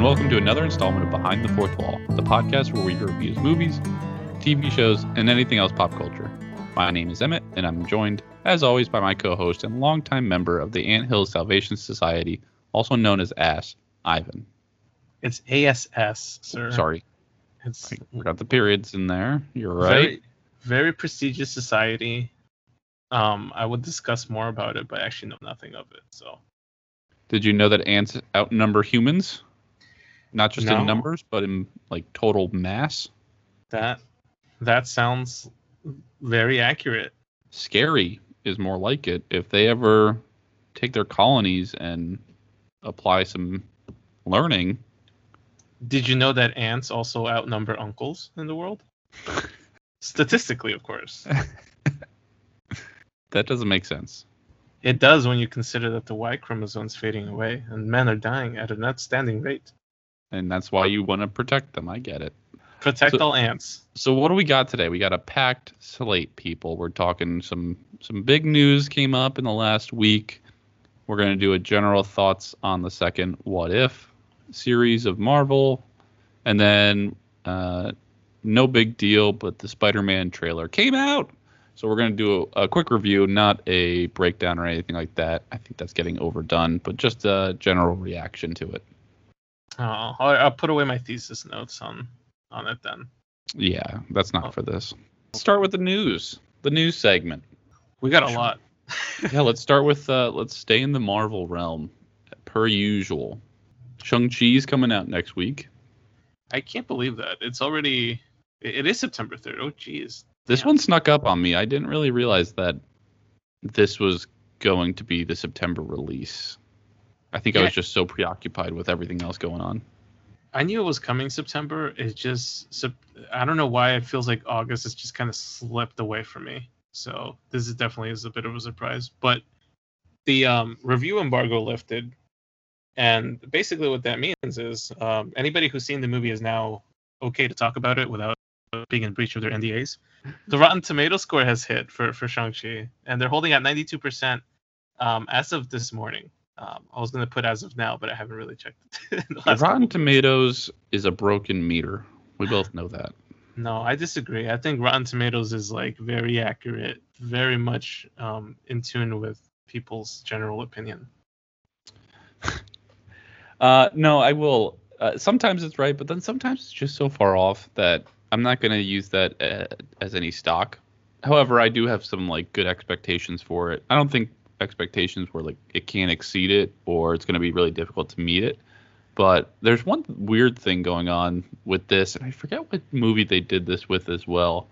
And welcome to another installment of Behind the Fourth Wall, the podcast where we review movies, TV shows, and anything else pop culture. My name is Emmett, and I'm joined, as always, by my co host and longtime member of the Ant Hill Salvation Society, also known as ASS, Ivan. It's ASS, sir. Sorry, It's I forgot the periods in there. You're right. very, very prestigious society. Um, I would discuss more about it, but I actually know nothing of it. So Did you know that ants outnumber humans? Not just No. in numbers, but in like total mass. that that sounds very accurate. Scary is more like it. If they ever take their colonies and apply some learning, Did you know that ants also outnumber uncles in the world? Statistically, of course. that doesn't make sense. It does when you consider that the Y chromosome's fading away and men are dying at an outstanding rate. And that's why you want to protect them. I get it. Protect So- all ants. So what do we got today? We got a packed slate, people. We're talking some some big news came up in the last week. We're going to do a general thoughts on the second What If series of Marvel, and then uh, no big deal, but the Spider-Man trailer came out. So we're going to do a, a quick review, not a breakdown or anything like that. I think that's getting overdone, but just a general reaction to it. Oh, I'll, I'll put away my thesis notes on on it then. Yeah, that's not Oh. for this. Start with the news, the news segment. We got a lot. yeah, let's start with uh let's stay in the Marvel realm per usual. Shang-Chi's coming out next week. I can't believe that. It's already. It is September 3rd. Oh, jeez. This Yeah. one snuck up on me. I didn't really realize that this was going to be the September release. I think I was just so preoccupied with everything else going on. I knew it was coming September. It just. I don't know why it feels like August has just kind of slipped away from me. So this is definitely is a bit of a surprise. But the um, review embargo lifted, and basically what that means is um, anybody who's seen the movie is now okay to talk about it without being in breach of their NDAs. The Rotten Tomato score has hit for for Shang-Chi, and they're holding at 92% um, as of this morning. Um, I was going to put as of now, but I haven't really checked. it in the last Rotten. Tomatoes is a broken meter. We both know that. No, I disagree. I think Rotten Tomatoes is like very accurate, very much um, in tune with people's general opinion. Uh, no, I will. Uh, sometimes it's right, but then sometimes it's just so far off that I'm not going to use that uh, as any stock. However, I do have some like good expectations for it. I don't think expectations where like it can't exceed it or it's going to be really difficult to meet it. But there's one weird thing going on with this, and I forget what movie they did this with as well.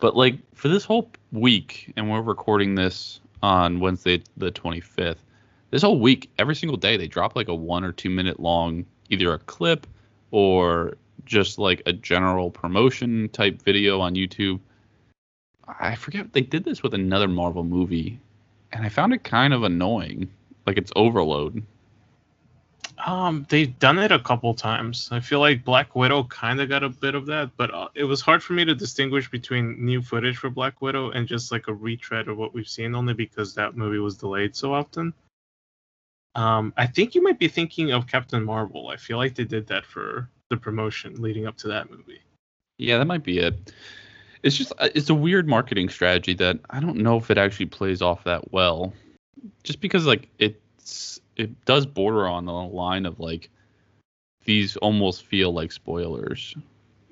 But like for this whole week, and we're recording this on Wednesday the 25th this whole week, every single day, they drop like a one or two minute long, either a clip or just like a general promotion type video on YouTube. I forget they did this with another Marvel movie, and I found it kind of annoying. Like it's overload. Um, they've done it a couple times. I feel like Black Widow kind of got a bit of that, but uh, it was hard for me to distinguish between new footage for Black Widow and just like a retread of what we've seen, only because that movie was delayed so often. Um, I think you might be thinking of Captain Marvel. I feel like they did that for the promotion leading up to that movie. Yeah, that might be it. It's just uh, it's a weird marketing strategy that I don't know if it actually plays off that well. Just because like it's it does border on the line of like these almost feel like spoilers.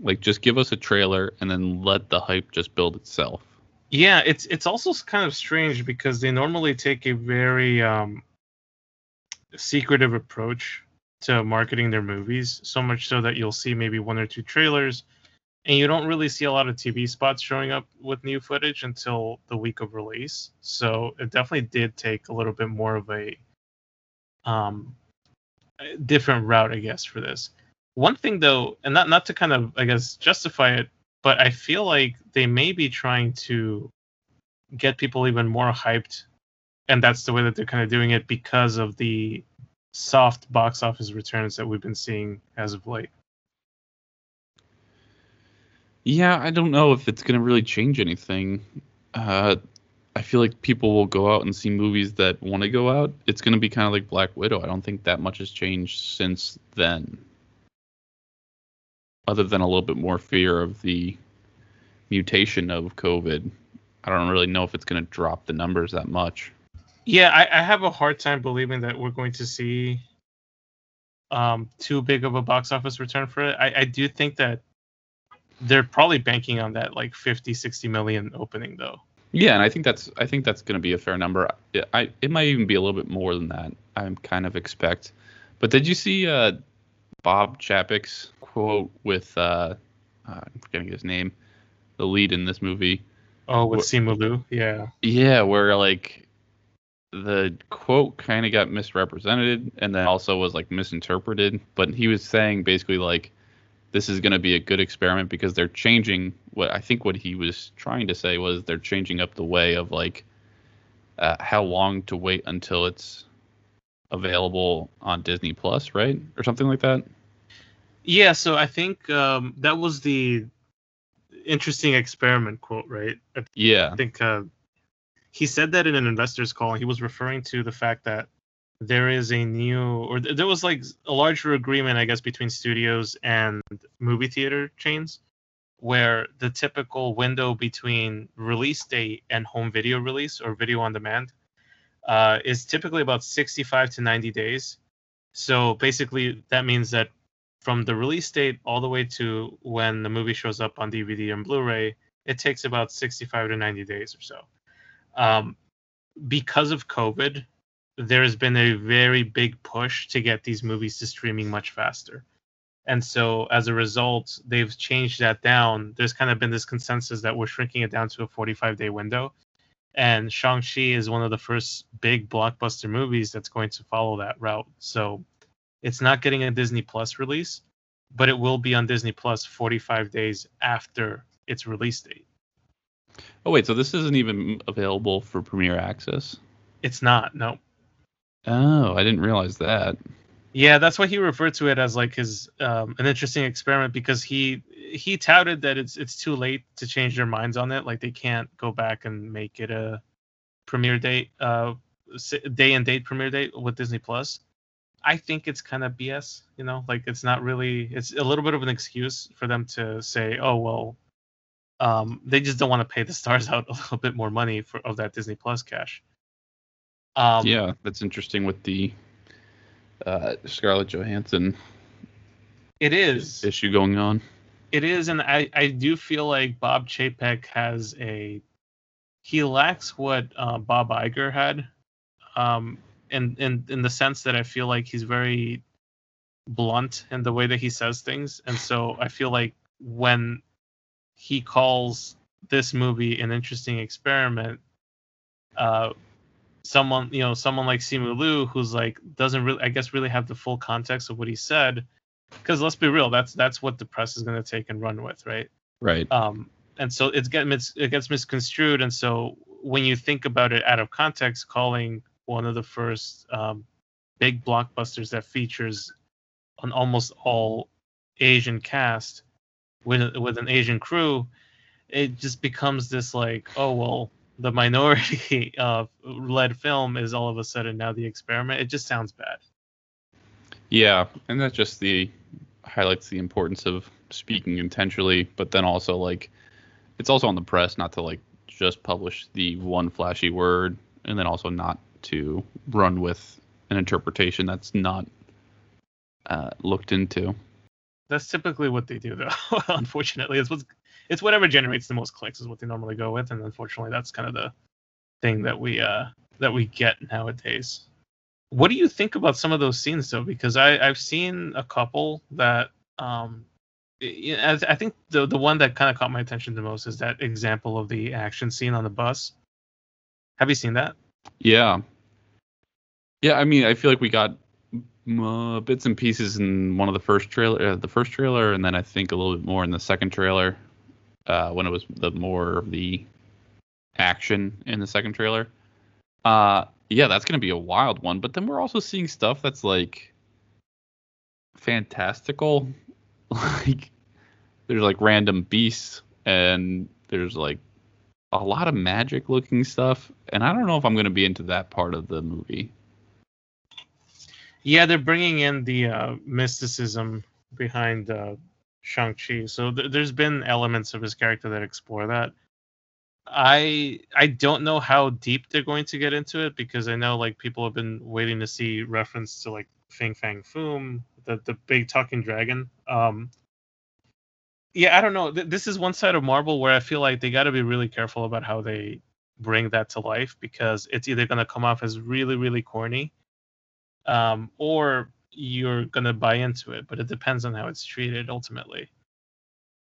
Like just give us a trailer and then let the hype just build itself. Yeah, it's it's also kind of strange because they normally take a very um, secretive approach to marketing their movies, so much so that you'll see maybe one or two trailers, and you don't really see a lot of TV spots showing up with new footage until the week of release. So it definitely did take a little bit more of a um, different route, I guess, for this. One thing though, and not not to kind of I guess justify it, but I feel like they may be trying to get people even more hyped, and that's the way that they're kind of doing it because of the soft box office returns that we've been seeing as of late. Yeah, I don't know if it's gonna really change anything. Uh, I feel like people will go out and see movies that want to go out. It's going to be kind of like Black Widow. I don't think that much has changed since then, other than a little bit more fear of the mutation of COVID. I don't really know if it's going to drop the numbers that much. Yeah, I, I have a hard time believing that we're going to see um too big of a box office return for it. I, I do think that they're probably banking on that like 50, 60 million opening though. Yeah, and I think that's I think that's going to be a fair number. I, I it might even be a little bit more than that. I'm kind of expect. But did you see uh, Bob Chapek's quote with uh, uh, I'm forgetting his name, the lead in this movie? Oh, with Simu Liu, yeah. Yeah, where like the quote kind of got misrepresented and then also was like misinterpreted. But he was saying basically like this is going to be a good experiment because they're changing what I think what he was trying to say was they're changing up the way of like uh, how long to wait until it's available on Disney Plus, right, or something like that. Yeah, so I think um, that was the interesting experiment quote, right? I Yeah, I think uh, he said that in an investors call. He was referring to the fact that there is a new, or th- there was like a larger agreement, I guess, between studios and movie theater chains, where the typical window between release date and home video release or video on demand uh, is typically about 65 to 90 days. So basically, that means that from the release date all the way to when the movie shows up on DVD and Blu-ray, it takes about 65 to 90 days or so. Um, because of COVID, there has been a very big push to get these movies to streaming much faster. And so as a result, they've changed that down. There's kind of been this consensus that we're shrinking it down to a 45 day window. And Shang-Chi is one of the first big blockbuster movies that's going to follow that route. So it's not getting a Disney Plus release, but it will be on Disney Plus 45 days after its release date. Oh wait, so this isn't even available for Premiere Access? It's not, no. Oh, I didn't realize that. Yeah, that's why he referred to it as like his um, an interesting experiment because he he touted that it's it's too late to change their minds on it. Like they can't go back and make it a premiere date, uh, day and date premiere date with Disney Plus. I think it's kind of BS. You know, like it's not really. It's a little bit of an excuse for them to say, oh well, um, they just don't want to pay the stars out a little bit more money for of that Disney Plus cash. Um, yeah, that's interesting with the uh, Scarlett Johansson it is. issue going on. It is, and I, I do feel like Bob Chapek has a he lacks what uh, Bob Iger had, um, in in in the sense that I feel like he's very blunt in the way that he says things, and so I feel like when he calls this movie an interesting experiment, uh, someone you know someone like Simu Liu who's like doesn't really I guess really have the full context of what he said because let's be real that's that's what the press is going to take and run with right Right. um and so it's get it gets misconstrued and so when you think about it out of context calling one of the first um, big blockbusters that features an almost all asian cast with with an asian crew it just becomes this like oh well the minority uh, led film is all of a sudden now the experiment it just sounds bad Yeah, and that just the highlights the importance of speaking intentionally, but then also like it's also on the press not to like just publish the one flashy word and then also not to run with an interpretation that's not uh, looked into. That's typically what they do, though. unfortunately, it's what's it's whatever generates the most clicks is what they normally go with, and unfortunately, that's kind of the thing that we uh that we get nowadays. What do you think about some of those scenes, though? Because I I've seen a couple that um. I think the the one that kind of caught my attention the most is that example of the action scene on the bus. Have you seen that? Yeah. Yeah, I mean, I feel like we got uh, bits and pieces in one of the first trailer, uh, the first trailer, and then I think a little bit more in the second trailer, uh, when it was the more of the action in the second trailer. Uh, yeah, that's gonna be a wild one. But then we're also seeing stuff that's like fantastical, like there's like random beasts and there's like a lot of magic looking stuff, and I don't know if I'm gonna be into that part of the movie. Yeah, they're bringing in the uh, mysticism behind uh, Shang Chi, so th- there's been elements of his character that explore that. I I don't know how deep they're going to get into it because I know like people have been waiting to see reference to like Fin Fang Foom, the the big talking dragon. Um, yeah, I don't know. Th- this is one side of Marvel where I feel like they got to be really careful about how they bring that to life because it's either going to come off as really really corny, um, or you're going to buy into it. But it depends on how it's treated ultimately.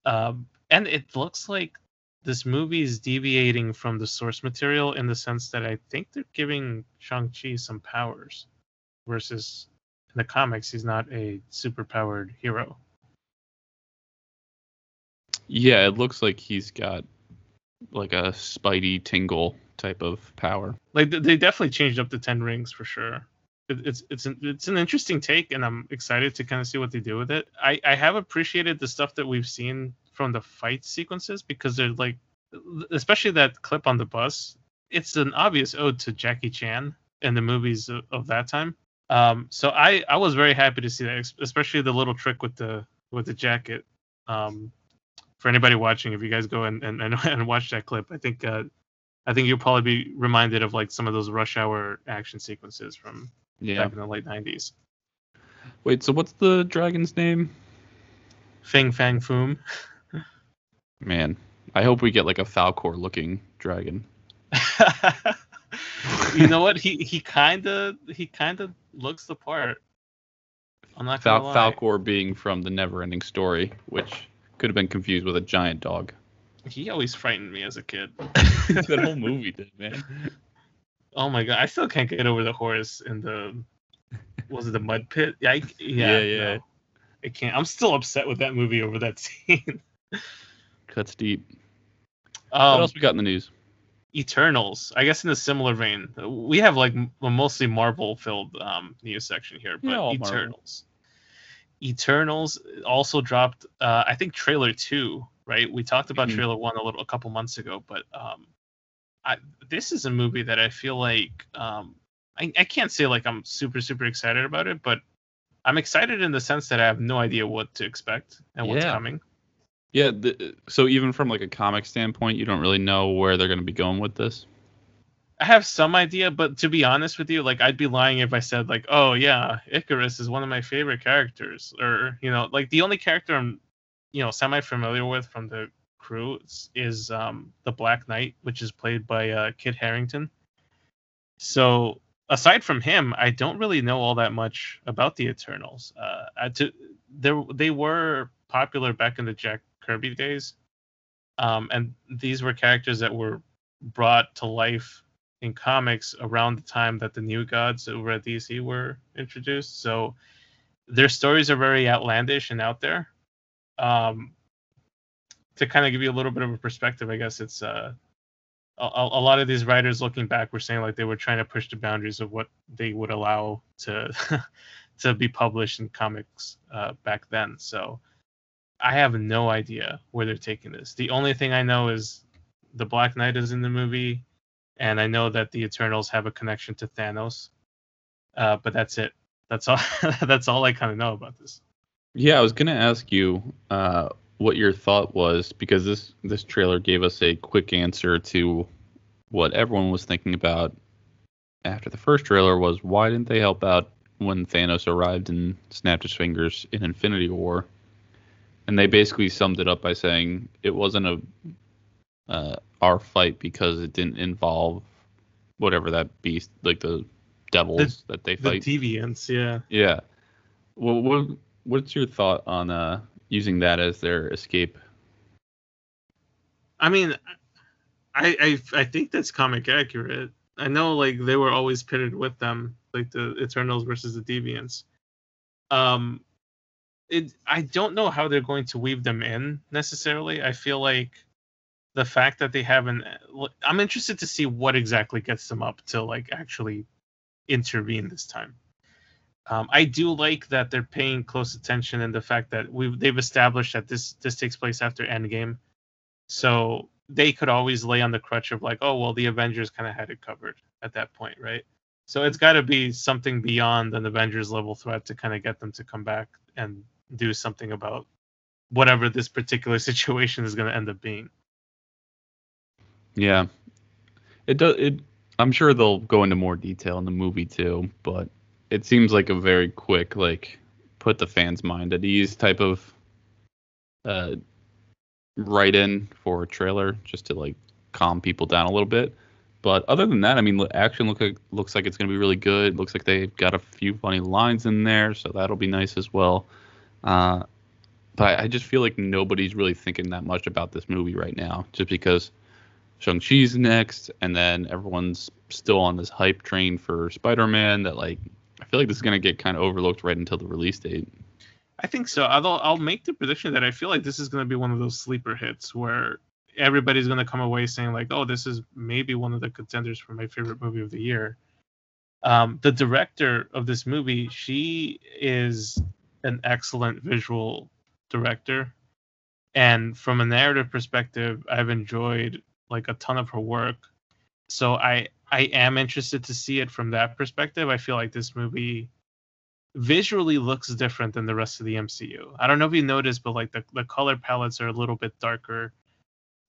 Um, and it looks like this movie is deviating from the source material in the sense that I think they're giving Shang-Chi some powers versus in the comics he's not a superpowered hero. Yeah, it looks like he's got like a Spidey tingle type of power. Like they definitely changed up the 10 rings for sure. It's it's an, it's an interesting take and I'm excited to kind of see what they do with it. I I have appreciated the stuff that we've seen from the fight sequences because they're like especially that clip on the bus it's an obvious ode to jackie chan and the movies of, of that time um, so i i was very happy to see that especially the little trick with the with the jacket um, for anybody watching if you guys go and and, and watch that clip i think uh, i think you'll probably be reminded of like some of those rush hour action sequences from yeah. back in the late 90s wait so what's the dragon's name Fin Fang Foom Man, I hope we get like a Falkor looking dragon. you know what? He he kind of he kind of looks the part. I'm not Fal- Falkor being from the Neverending Story, which could have been confused with a giant dog. He always frightened me as a kid. that whole movie did, man. Oh my god, I still can't get over the horse in the was it the mud pit? Yeah, I, yeah, yeah. yeah. No, I can't. I'm still upset with that movie over that scene. Cuts deep. Um, what else we got in the news? Eternals. I guess in a similar vein, we have like a mostly Marvel-filled um, news section here, but yeah, Eternals. Marvel. Eternals also dropped. Uh, I think trailer two. Right, we talked about mm-hmm. trailer one a little, a couple months ago, but um, I, this is a movie that I feel like um, I, I can't say like I'm super super excited about it, but I'm excited in the sense that I have no idea what to expect and what's yeah. coming. Yeah, the, so even from like a comic standpoint, you don't really know where they're going to be going with this. I have some idea, but to be honest with you, like I'd be lying if I said like, "Oh yeah, Icarus is one of my favorite characters," or you know, like the only character I'm, you know, semi familiar with from the crew is, um, the Black Knight, which is played by uh, Kit Harington. So aside from him, I don't really know all that much about the Eternals. Uh, to, they were popular back in the Jack Kirby days. Um, and these were characters that were brought to life in comics around the time that the new gods over at DC were introduced. So their stories are very outlandish and out there. Um, to kind of give you a little bit of a perspective, I guess it's uh, a, a, lot of these writers looking back were saying like they were trying to push the boundaries of what they would allow to to be published in comics uh, back then. So I have no idea where they're taking this. The only thing I know is the Black Knight is in the movie, and I know that the Eternals have a connection to Thanos. Uh, but that's it. That's all. that's all I kind of know about this. Yeah, I was gonna ask you uh, what your thought was because this this trailer gave us a quick answer to what everyone was thinking about after the first trailer was why didn't they help out when Thanos arrived and snapped his fingers in Infinity War? and they basically summed it up by saying it wasn't a uh, our fight because it didn't involve whatever that beast like the devils the, that they fight. The deviants, yeah. Yeah. Well, what what's your thought on uh, using that as their escape? I mean, I, I I think that's comic accurate. I know like they were always pitted with them, like the Eternals versus the Deviants. Um, it I don't know how they're going to weave them in necessarily. I feel like the fact that they haven't I'm interested to see what exactly gets them up to like actually intervene this time. Um, I do like that they're paying close attention and the fact that we they've established that this this takes place after Endgame. So they could always lay on the crutch of like, oh well, the Avengers kind of had it covered at that point, right? So it's got to be something beyond an Avengers level threat to kind of get them to come back and do something about whatever this particular situation is going to end up being. Yeah, it does. It. I'm sure they'll go into more detail in the movie too, but it seems like a very quick, like, put the fans' mind at ease type of uh, write in for a trailer, just to like calm people down a little bit. But other than that, I mean, action look like, looks like it's going to be really good. Looks like they've got a few funny lines in there, so that'll be nice as well. Uh, but I just feel like nobody's really thinking that much about this movie right now, just because Shang-Chi's next, and then everyone's still on this hype train for Spider-Man. That like, feel like this is gonna get kind of overlooked right until the release date. I think so. Although I'll make the prediction that I feel like this is going to be one of those sleeper hits where everybody's going to come away saying like, "Oh, this is maybe one of the contenders for my favorite movie of the year." Um, the director of this movie, she is an excellent visual director, and from a narrative perspective, I've enjoyed like a ton of her work. So I I am interested to see it from that perspective. I feel like this movie visually looks different than the rest of the MCU. I don't know if you noticed, but like the, the color palettes are a little bit darker.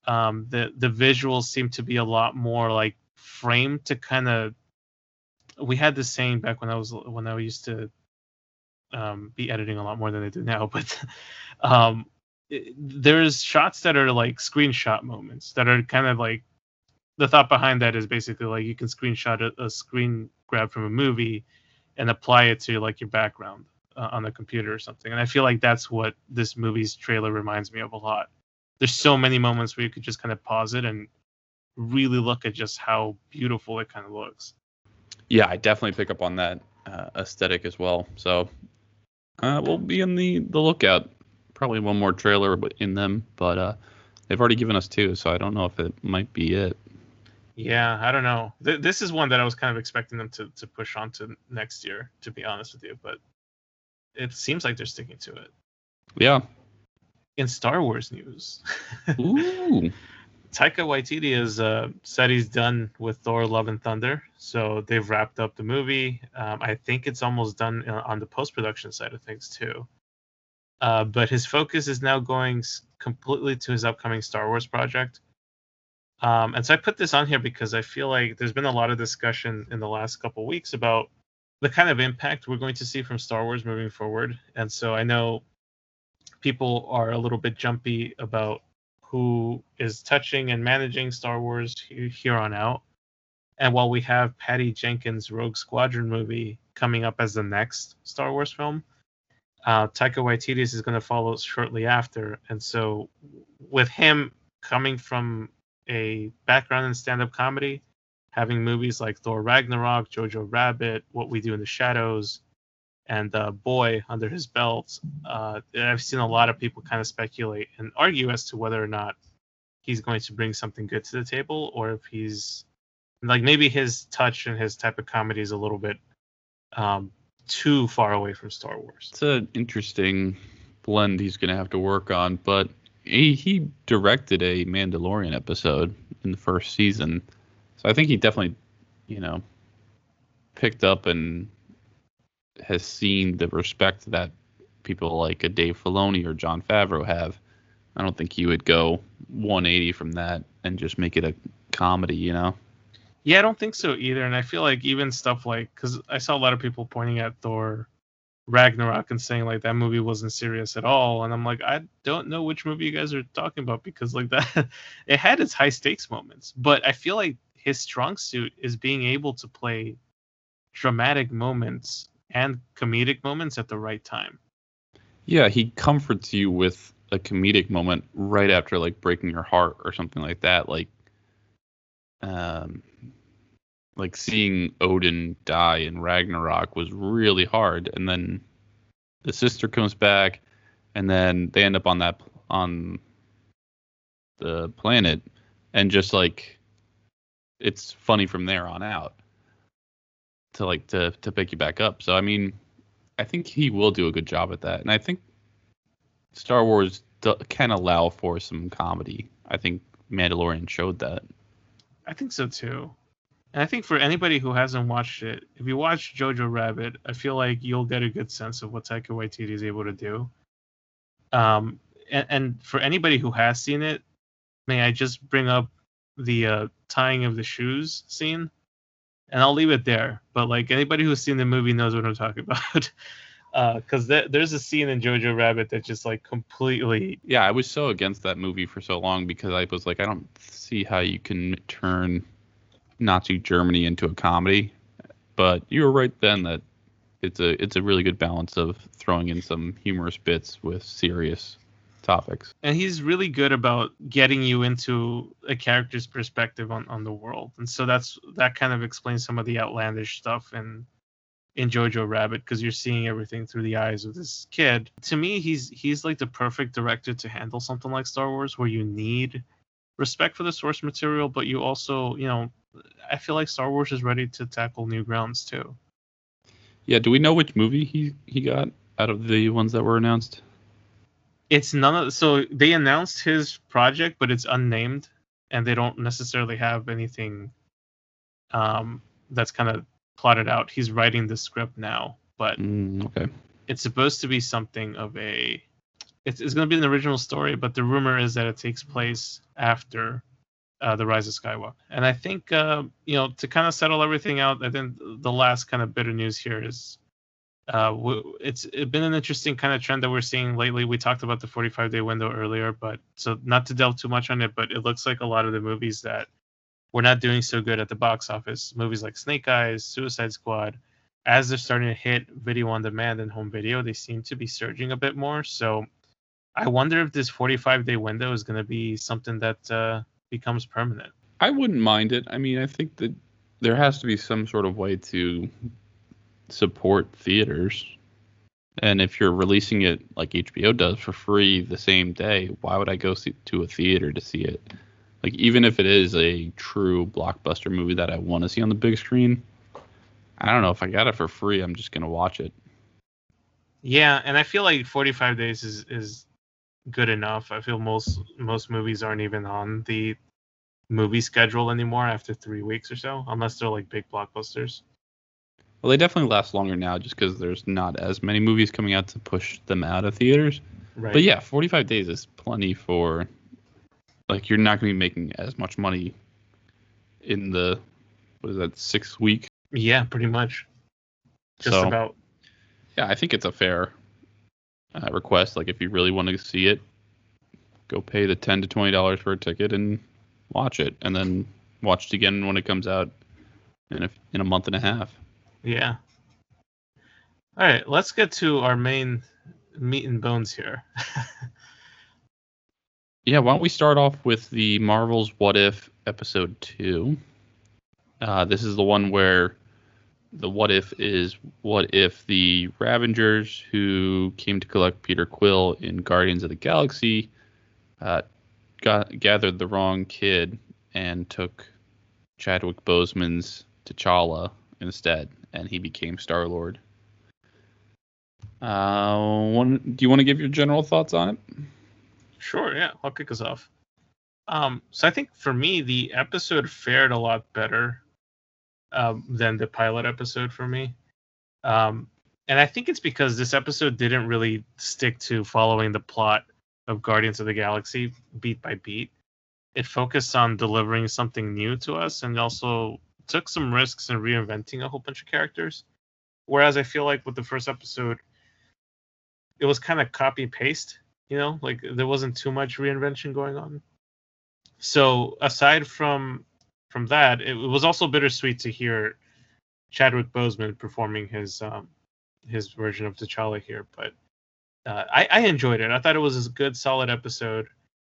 Um, the the visuals seem to be a lot more like framed to kind of. We had this saying back when I was when I used to um, be editing a lot more than I do now, but um, it, there's shots that are like screenshot moments that are kind of like the thought behind that is basically like you can screenshot a, a screen grab from a movie and apply it to like your background uh, on the computer or something. And I feel like that's what this movie's trailer reminds me of a lot. There's so many moments where you could just kind of pause it and really look at just how beautiful it kind of looks. Yeah, I definitely pick up on that uh, aesthetic as well. So uh, we'll be in the the lookout. Probably one more trailer in them, but uh, they've already given us two, so I don't know if it might be it. Yeah, I don't know. Th- this is one that I was kind of expecting them to, to push on to next year, to be honest with you, but it seems like they're sticking to it. Yeah. In Star Wars news, Ooh. Taika Waititi has uh, said he's done with Thor: Love and Thunder, so they've wrapped up the movie. Um, I think it's almost done on the post production side of things too. Uh, but his focus is now going completely to his upcoming Star Wars project. Um, and so I put this on here because I feel like there's been a lot of discussion in the last couple weeks about the kind of impact we're going to see from Star Wars moving forward. And so I know people are a little bit jumpy about who is touching and managing Star Wars here on out. And while we have Patty Jenkins' Rogue Squadron movie coming up as the next Star Wars film, uh, Taika Waititi is going to follow shortly after. And so, with him coming from a background in stand-up comedy, having movies like Thor Ragnarok, Jojo Rabbit, What We Do in the Shadows, and uh, Boy under his belt. Uh, I've seen a lot of people kind of speculate and argue as to whether or not he's going to bring something good to the table, or if he's like maybe his touch and his type of comedy is a little bit um, too far away from Star Wars. It's an interesting blend he's going to have to work on, but he, he directed a Mandalorian episode in the first season, so I think he definitely, you know, picked up and has seen the respect that people like a Dave Filoni or Jon Favreau have. I don't think he would go 180 from that and just make it a comedy, you know. Yeah, I don't think so either. And I feel like even stuff like because I saw a lot of people pointing at Thor Ragnarok and saying like that movie wasn't serious at all, and I'm like, I don't know which movie you guys are talking about because like that, it had its high stakes moments, but I feel like his strong suit is being able to play dramatic moments and comedic moments at the right time. Yeah, he comforts you with a comedic moment right after like breaking your heart or something like that. Like, um, like seeing Odin die in Ragnarok was really hard, and then the sister comes back, and then they end up on that on the planet, and just like it's funny from there on out to like to to pick you back up. So I mean, I think he will do a good job at that, and I think Star Wars do, can allow for some comedy. I think Mandalorian showed that. I think so too. And I think for anybody who hasn't watched it, if you watch Jojo Rabbit, I feel like you'll get a good sense of what Taika Waititi is able to do. Um, and, and for anybody who has seen it, may I just bring up the uh, tying of the shoes scene, and I'll leave it there. But like anybody who's seen the movie knows what I'm talking about. because uh, th- there's a scene in Jojo Rabbit that just like completely. Yeah, I was so against that movie for so long because I was like, I don't see how you can turn Nazi Germany into a comedy. But you were right then that it's a it's a really good balance of throwing in some humorous bits with serious topics. And he's really good about getting you into a character's perspective on, on the world. And so that's that kind of explains some of the outlandish stuff in in Jojo Rabbit because you're seeing everything through the eyes of this kid. To me, he's he's like the perfect director to handle something like Star Wars, where you need respect for the source material, but you also, you know, I feel like Star Wars is ready to tackle new grounds too. Yeah, do we know which movie he he got out of the ones that were announced? It's none of so they announced his project, but it's unnamed, and they don't necessarily have anything um, that's kind of plotted out. He's writing the script now, but mm, okay. it's supposed to be something of a. It's, it's going to be an original story, but the rumor is that it takes place after uh, the Rise of Skywalker. And I think uh, you know to kind of settle everything out. I think the last kind of bit of news here is. Uh, it's it's been an interesting kind of trend that we're seeing lately. We talked about the 45 day window earlier, but so not to delve too much on it, but it looks like a lot of the movies that we're not doing so good at the box office. Movies like Snake Eyes, Suicide Squad, as they're starting to hit video on demand and home video, they seem to be surging a bit more. So I wonder if this 45 day window is going to be something that uh, becomes permanent. I wouldn't mind it. I mean, I think that there has to be some sort of way to support theaters. And if you're releasing it like HBO does for free the same day, why would I go see, to a theater to see it? like even if it is a true blockbuster movie that I want to see on the big screen, I don't know if I got it for free, I'm just gonna watch it. Yeah, and I feel like 45 days is is good enough. I feel most most movies aren't even on the movie schedule anymore after three weeks or so, unless they're like big blockbusters. Well, they definitely last longer now, just because there's not as many movies coming out to push them out of theaters. Right. But yeah, 45 days is plenty for like you're not going to be making as much money in the what is that six week? Yeah, pretty much. Just so, about. Yeah, I think it's a fair uh, request. Like if you really want to see it, go pay the ten to twenty dollars for a ticket and watch it, and then watch it again when it comes out in a in a month and a half. Yeah. All right, let's get to our main meat and bones here. Yeah, why don't we start off with the Marvel's What If episode two? Uh, this is the one where the what if is what if the Ravengers who came to collect Peter Quill in Guardians of the Galaxy uh, got gathered the wrong kid and took Chadwick Boseman's T'Challa instead, and he became Star Lord. Uh, do you want to give your general thoughts on it? Sure, yeah, I'll kick us off. Um, so I think for me, the episode fared a lot better um, than the pilot episode for me. Um, and I think it's because this episode didn't really stick to following the plot of Guardians of the Galaxy beat by beat. It focused on delivering something new to us and also took some risks in reinventing a whole bunch of characters. Whereas I feel like with the first episode, it was kind of copy paste you know, like there wasn't too much reinvention going on. So aside from from that, it was also bittersweet to hear Chadwick Boseman performing his um, his version of T'Challa here. But uh, I, I enjoyed it. I thought it was a good, solid episode,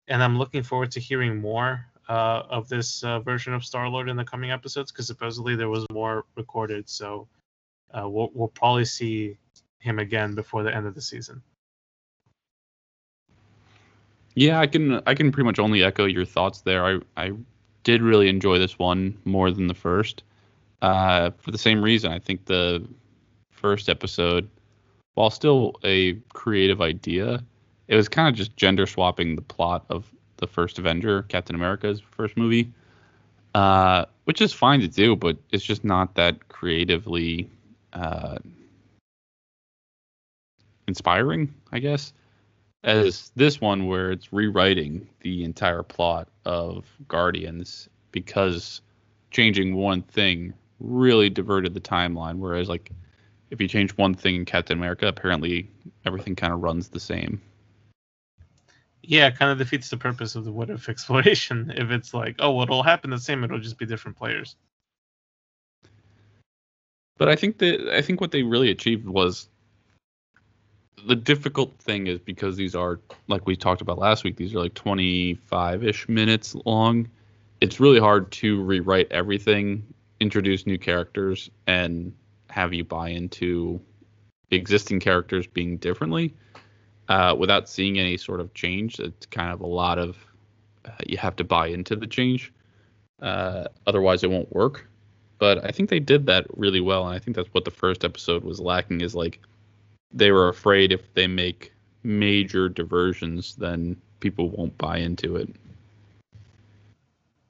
and I'm looking forward to hearing more uh, of this uh, version of Star Lord in the coming episodes because supposedly there was more recorded. So uh, we'll we'll probably see him again before the end of the season. Yeah, I can I can pretty much only echo your thoughts there. I I did really enjoy this one more than the first. Uh, for the same reason, I think the first episode, while still a creative idea, it was kind of just gender swapping the plot of the first Avenger, Captain America's first movie, uh, which is fine to do, but it's just not that creatively uh, inspiring, I guess. As this one, where it's rewriting the entire plot of Guardians because changing one thing really diverted the timeline. Whereas, like, if you change one thing in Captain America, apparently everything kind of runs the same. Yeah, kind of defeats the purpose of the what if exploration. If it's like, oh, well, it'll happen the same, it'll just be different players. But I think that I think what they really achieved was the difficult thing is because these are like we talked about last week, these are like 25-ish minutes long. It's really hard to rewrite everything, introduce new characters, and have you buy into existing characters being differently uh, without seeing any sort of change. It's kind of a lot of uh, you have to buy into the change, uh, otherwise it won't work. But I think they did that really well, and I think that's what the first episode was lacking. Is like they were afraid if they make major diversions, then people won't buy into it.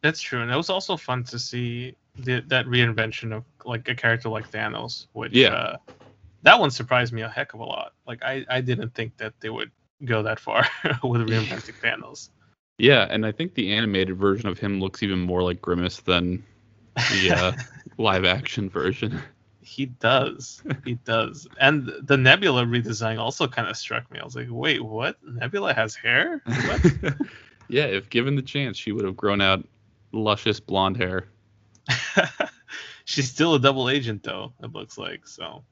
That's true, and it was also fun to see the, that reinvention of like a character like Thanos, which Yeah. uh, that one surprised me a heck of a lot. Like I, I didn't think that they would go that far with reinventing Thanos. Yeah, and I think the animated version of him looks even more like Grimace than the uh, live action version. He does, he does, and the Nebula redesign also kind of struck me. I was like, wait, what? Nebula has hair? What? yeah, if given the chance, she would have grown out luscious blonde hair. She's still a double agent though. It looks like so.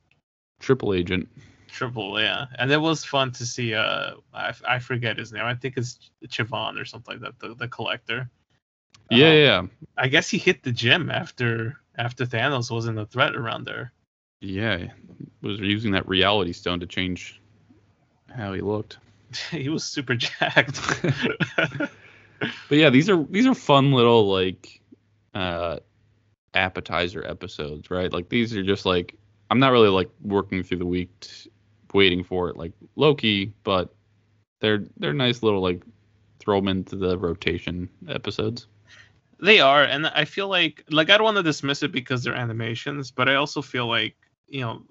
Triple agent. Triple, yeah, and it was fun to see. Uh, I, I forget his name. I think it's Chavon or something like that. The, the collector. Yeah, Um, yeah, I guess he hit the gym after after Thanos wasn't a threat around there. yeah. Was using that reality stone to change how he looked. he was super jacked. But yeah, these are these are fun little like uh appetizer episodes, right? Like these are just like I'm not really like working through the week t- waiting for it like Loki, but they're they're nice little like throw them into the rotation episodes. They are, and I feel like like I don't want to dismiss it because they're animations, but I also feel like you know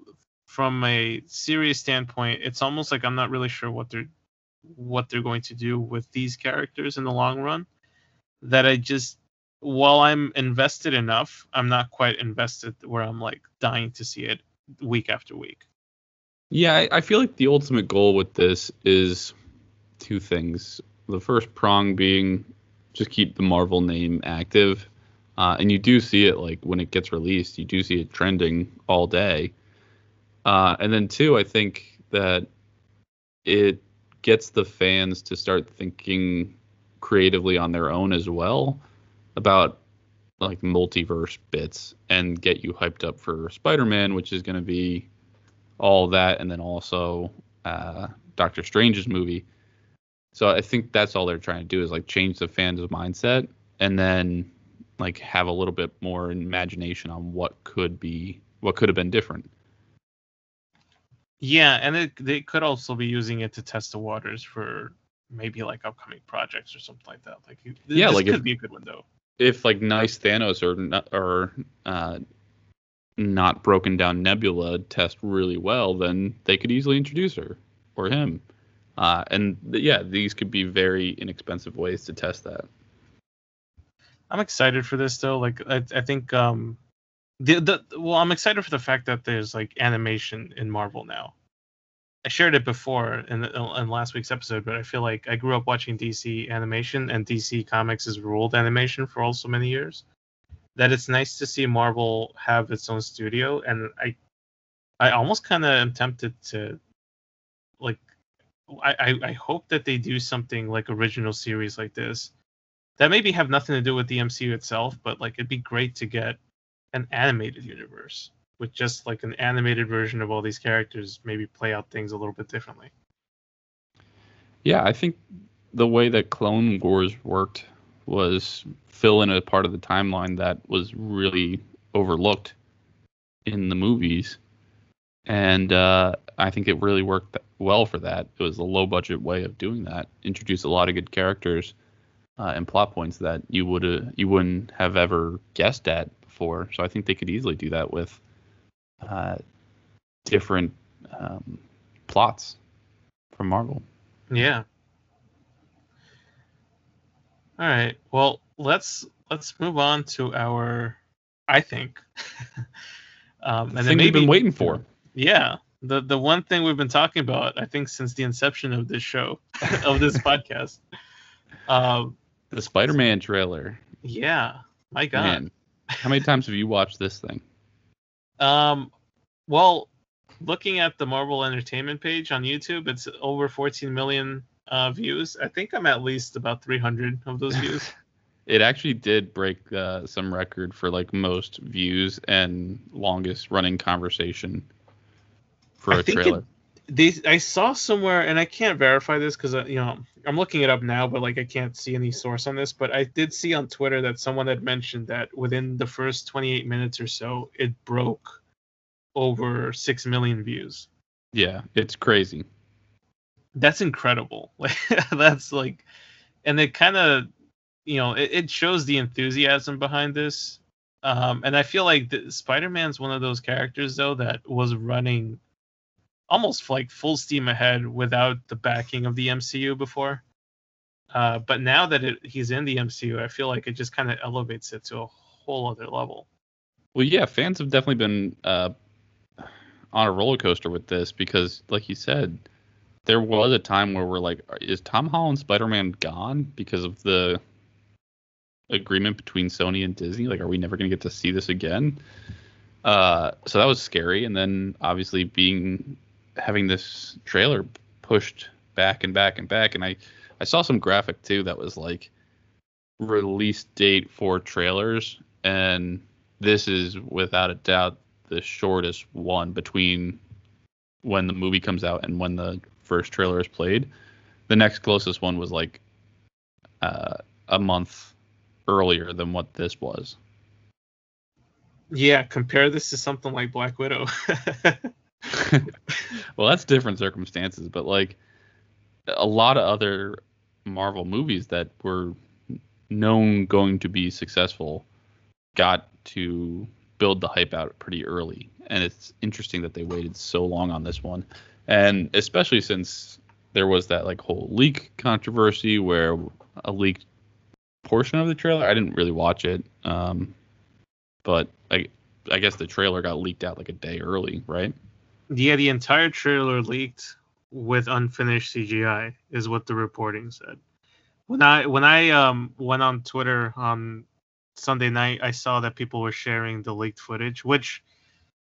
from a serious standpoint, it's almost like I'm not really sure what they're what they're going to do with these characters in the long run. That I just while I'm invested enough, I'm not quite invested where I'm like dying to see it week after week. Yeah, I, I feel like the ultimate goal with this is two things. The first prong being just keep the Marvel name active. Uh, and you do see it like when it gets released, you do see it trending all day. Uh, and then two, I think that it gets the fans to start thinking creatively on their own as well about like multiverse bits and get you hyped up for Spider-Man, which is going to be all that, and then also uh, Doctor Strange's movie. So I think that's all they're trying to do is like change the fans' mindset, and then like have a little bit more imagination on what could be, what could have been different. Yeah, and it, they could also be using it to test the waters for maybe like upcoming projects or something like that. Like it- Yeah, this like could if- be a good window. If like nice Thanos or not, or uh, not broken down Nebula test really well, then they could easily introduce her or him. Uh, and th- yeah, these could be very inexpensive ways to test that. I'm excited for this though. Like I, I think um the, the well I'm excited for the fact that there's like animation in Marvel now. I shared it before in, the, in last week's episode, but I feel like I grew up watching DC animation and DC Comics has ruled animation for all so many years. That it's nice to see Marvel have its own studio, and I, I almost kind of am tempted to, like, I, I hope that they do something like original series like this that maybe have nothing to do with the MCU itself, but like it'd be great to get an animated universe with just like an animated version of all these characters, maybe play out things a little bit differently. Yeah, I think the way that Clone Wars worked was fill in a part of the timeline that was really overlooked in the movies. And uh, I think it really worked well for that. It was a low budget way of doing that. Introduced a lot of good characters. uh, and plot points that you would uh, you wouldn't have ever guessed at before. So I think they could easily do that with uh, different um, plots from Marvel. Yeah. All right. Well, let's let's move on to our, I think, um, and thing then we've been waiting for. Yeah the the one thing we've been talking about I think since the inception of this show of this podcast. Um, The Spider-Man trailer. yeah, my God. Man, how many times have you watched this thing? Um, well, looking at the Marvel Entertainment page on YouTube, it's over 14 million uh, views. I think I'm at least about 300 of those views. It actually did break uh, some record for like most views and longest running conversation for I a think it- trailer. they I saw somewhere, and I can't verify this because you know I'm looking it up now, but like I can't see any source on this. But I did see on Twitter that someone had mentioned that within the first 28 minutes or so, it broke over six million views. Yeah, it's crazy. That's incredible. Like that's like, and it kind of, you know, it, it shows the enthusiasm behind this. Um, and I feel like the, Spider-Man's one of those characters though that was running almost like full steam ahead without the backing of the MCU before. Uh, but now that it, he's in the MCU, I feel like it just kind of elevates it to a whole other level. Well, yeah, fans have definitely been uh, on a roller coaster with this because, like you said, there was a time where we're like, is Tom Holland Spider-Man gone because of the agreement between Sony and Disney? Like, are we never going to get to see this again? Uh, so that was scary, and then obviously being having this trailer pushed back and back and back, and I I saw some graphic too that was like release date for trailers, and this is without a doubt the shortest one between when the movie comes out and when the first trailer is played. The next closest one was like uh, a month earlier than what this was. Yeah, compare this to something like Black Widow. well, that's different circumstances, but like a lot of other Marvel movies that were known going to be successful got to build the hype out pretty early. And it's interesting that they waited so long on this one. And especially since there was that like whole leak controversy where a leaked portion of the trailer, I didn't really watch it. Um, but I I guess the trailer got leaked out like a day early, right? Yeah, the entire trailer leaked with unfinished CGI is what the reporting said. When I when I um went on Twitter on Sunday night, I saw that people were sharing the leaked footage, which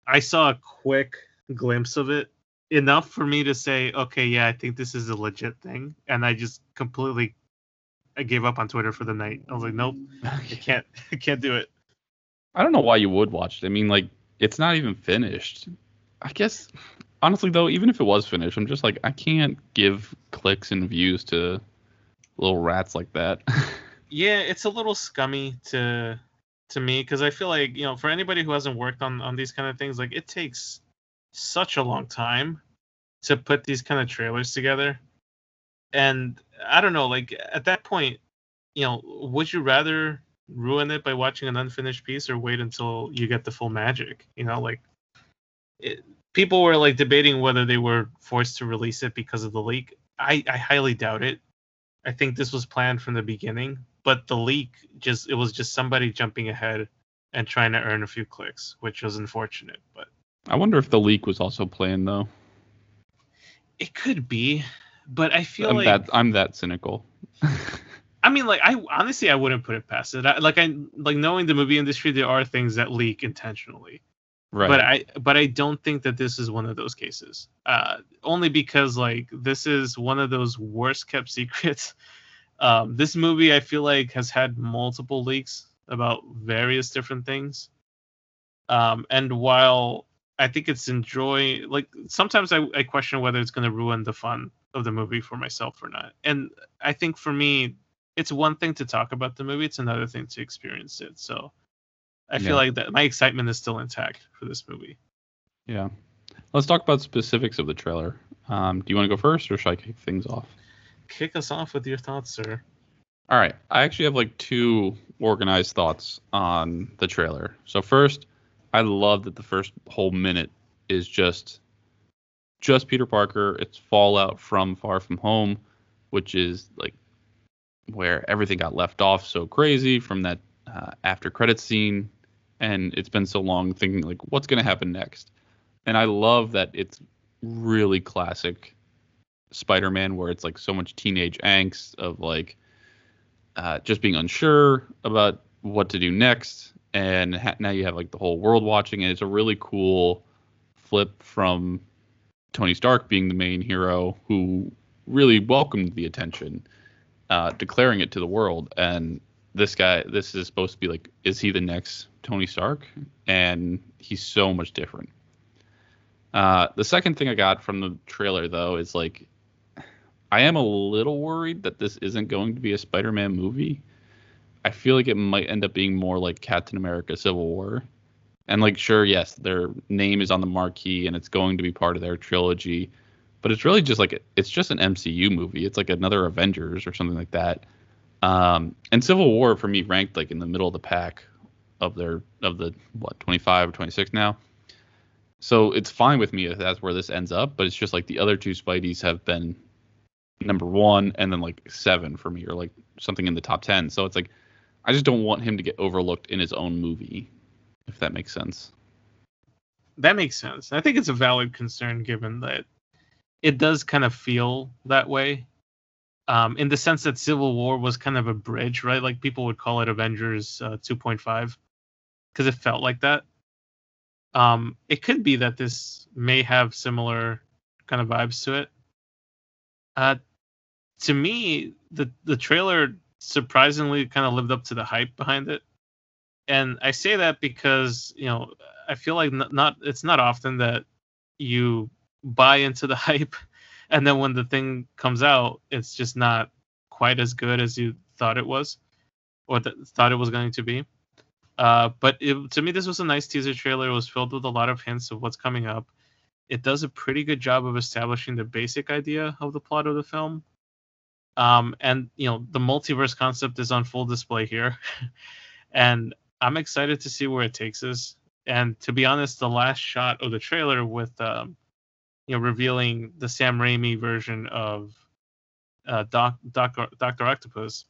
I saw a quick glimpse of it, enough for me to say, okay, yeah, I think this is a legit thing, and I just completely I gave up on Twitter for the night. I was like, nope, I can't, I can't do it. I don't know why you would watch it. I mean, like, it's not even finished. I guess, honestly, though, even if it was finished, I'm just like, I can't give clicks and views to little rats like that. yeah it's a little scummy to to me because i feel like you know for anybody who hasn't worked on on these kind of things like it takes such a long time to put these kind of trailers together and i don't know like at that point you know would you rather ruin it by watching an unfinished piece or wait until you get the full magic you know like it, people were like debating whether they were forced to release it because of the leak i i highly doubt it I think this was planned from the beginning, but the leak just it was just somebody jumping ahead and trying to earn a few clicks, which was unfortunate. But I wonder if the leak was also planned, though. it could be. But I feel I'm like that I'm that cynical. I mean, like I honestly I wouldn't put it past it. I, like I like knowing the movie industry, there are things that leak intentionally. Right. But I but I don't think that this is one of those cases. Uh, only because like this is one of those worst kept secrets. Um, this movie I feel like has had multiple leaks about various different things. Um, and while I think it's enjoy like sometimes I, I question whether it's going to ruin the fun of the movie for myself or not. And I think for me, it's one thing to talk about the movie; it's another thing to experience it. So I feel Yeah. like that my excitement is still intact for this movie. yeah. Let's talk about specifics of the trailer. Um, do you want to go first, or should I kick things off? Kick us off with your thoughts, sir. All right, I actually have like two organized thoughts on the trailer. So first, I love that the first whole minute is just just Peter Parker. It's fallout from Far From Home, which is like where everything got left off so crazy from that uh, after credit scene, and it's been so long thinking like what's gonna happen next. And I love that it's really classic Spider-Man, where it's like so much teenage angst of like uh, just being unsure about what to do next, and ha- now you have like the whole world watching, and it's a really cool flip from Tony Stark being the main hero who really welcomed the attention, uh, declaring it to the world, and this guy, this is supposed to be like, is he the next Tony Stark? And he's so much different. Uh, the second thing I got from the trailer though is like I am a little worried that this isn't going to be a Spider-Man movie. I feel like it might end up being more like Captain America: Civil War. And like, sure, yes, their name is on the marquee and it's going to be part of their trilogy, but it's really just like it's just an MCU movie. It's like another Avengers or something like that. Um, and Civil War for me ranked like in the middle of the pack of their of the what 25 or 26 now. So it's fine with me if that's where this ends up, but it's just like the other two Spideys have been number one and then like seven for me or like something in the top 10 so it's like i just don't want him to get overlooked in his own movie if that makes sense. That makes sense. I think it's a valid concern given that it does kind of feel that way um, in the sense that civil war was kind of a bridge right? Like people would call it avengers uh, 2.5 because it felt like that. Um, it could be that this may have similar kind of vibes to it. Uh, to me, the the trailer surprisingly kind of lived up to the hype behind it, and I say that because you know I feel like not, not it's not often that you buy into the hype, and then when the thing comes out, it's just not quite as good as you thought it was, or th- thought it was going to be. Uh, but it, to me, this was a nice teaser trailer. It was filled with a lot of hints of what's coming up. It does a pretty good job of establishing the basic idea of the plot of the film. Um, and you know the multiverse concept is on full display here, and I'm excited to see where it takes us. And to be honest, the last shot of the trailer with um, you know revealing the Sam Raimi version of uh, Doc, Doc Doctor Octopus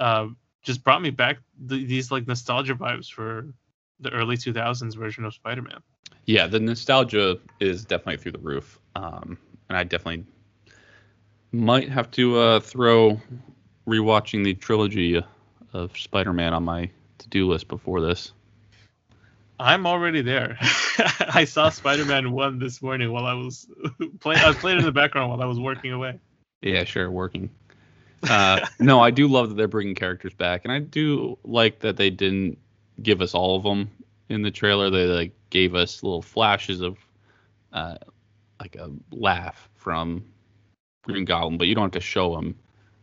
uh, just brought me back th- these like nostalgia vibes for the early 2000s version of Spider-Man. Yeah, the nostalgia is definitely through the roof, um, and I definitely might have to uh, throw rewatching the trilogy of Spider-Man on my to-do list before this. I'm already there. I saw Spider-Man one this morning while I was playing. I played in the background while I was working away. Yeah, sure, working. Uh, no, I do love that they're bringing characters back, and I do like that they didn't give us all of them in the trailer. They like gave us little flashes of uh, like a laugh from Green Goblin, but you don't have to show them.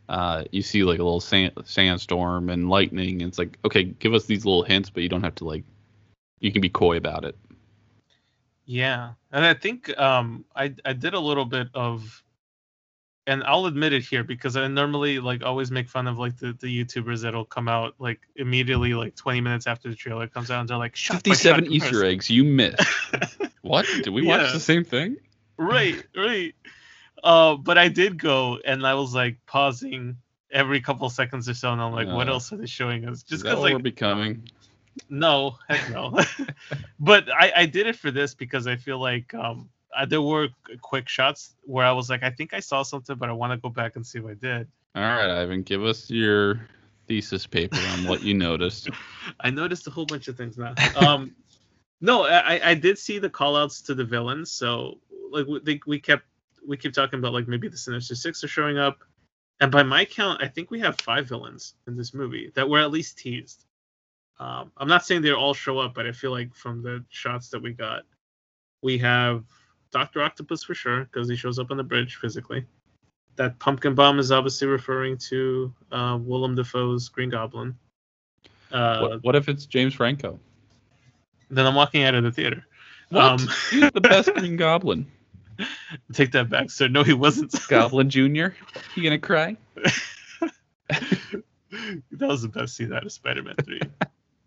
Uh, you see like a little sand, sandstorm and lightning, and it's like, okay, give us these little hints, but you don't have to like. You can be coy about it. Yeah, and I think um, I I did a little bit of, and I'll admit it here because I normally like always make fun of like the, the YouTubers that'll come out like immediately like 20 minutes after the trailer comes out and they're like, 57 Easter eggs you missed. what? Did we watch Yeah. the same thing? right, right. Uh, but I did go and I was like pausing every couple seconds or so, and I'm like, what Uh, else are they showing us? Just because what like we're becoming? No, heck no. but I, I did it for this because I feel like um uh, there were quick shots where I was like, I think I saw something, but I want to go back and see what I did. All right, Ivan, give us your thesis paper on what you noticed. I noticed a whole bunch of things now. Um, no, I, I did see the callouts to the villains. So like we, we kept we keep talking about like maybe the Sinister Six are showing up, and by my count, I think we have five villains in this movie that were at least teased. Um, I'm not saying they all show up, but I feel like from the shots that we got, we have Doctor Octopus for sure because he shows up on the bridge physically. That pumpkin bomb is obviously referring to uh, Willem Dafoe's Green Goblin. Uh, what, what if it's James Franco? then I'm walking out of the theater. What? Um, He's the best Green Goblin. Take that back, sir. No, he wasn't. Goblin Junior. You gonna cry? that was the best scene out of Spider-Man Three.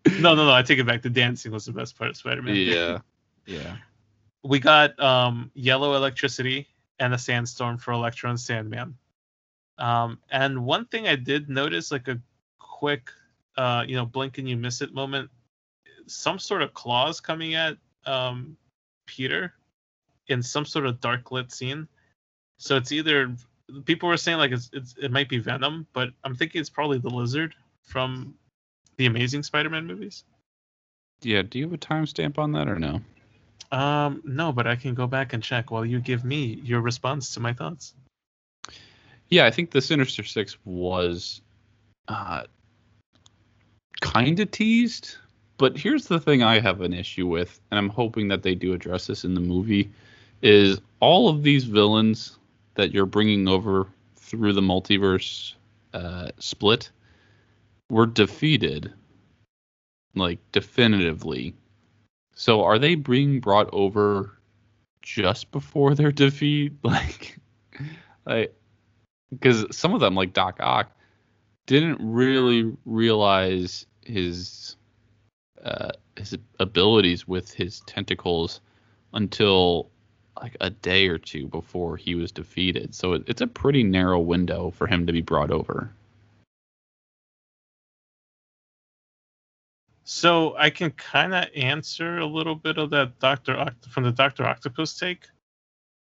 no, no, no. I take it back. The dancing was the best part of Spider-Man. Yeah, yeah. We got um, yellow electricity and a sandstorm for Electro and Sandman. Um, and one thing I did notice, like a quick, uh, you know, blink and you miss it moment, some sort of claws coming at um, Peter in some sort of dark lit scene. So it's either people were saying like it's, it's it might be Venom, but I'm thinking it's probably the Lizard from the Amazing Spider-Man movies. Yeah. Do you have a timestamp on that or no? Um, no, but I can go back and check while you give me your response to my thoughts. Yeah, I think the Sinister Six was uh, kind of teased, but here's the thing I have an issue with, and I'm hoping that they do address this in the movie, is all of these villains that you're bringing over through the multiverse uh, split were defeated, like definitively. So are they being brought over just before their defeat? Like, like because some of them, like Doc Ock, didn't really realize his uh, his abilities with his tentacles until like a day or two before he was defeated. So it, it's a pretty narrow window for him to be brought over. So I can kind of answer a little bit of that Doctor Oct- from the Doctor Octopus take.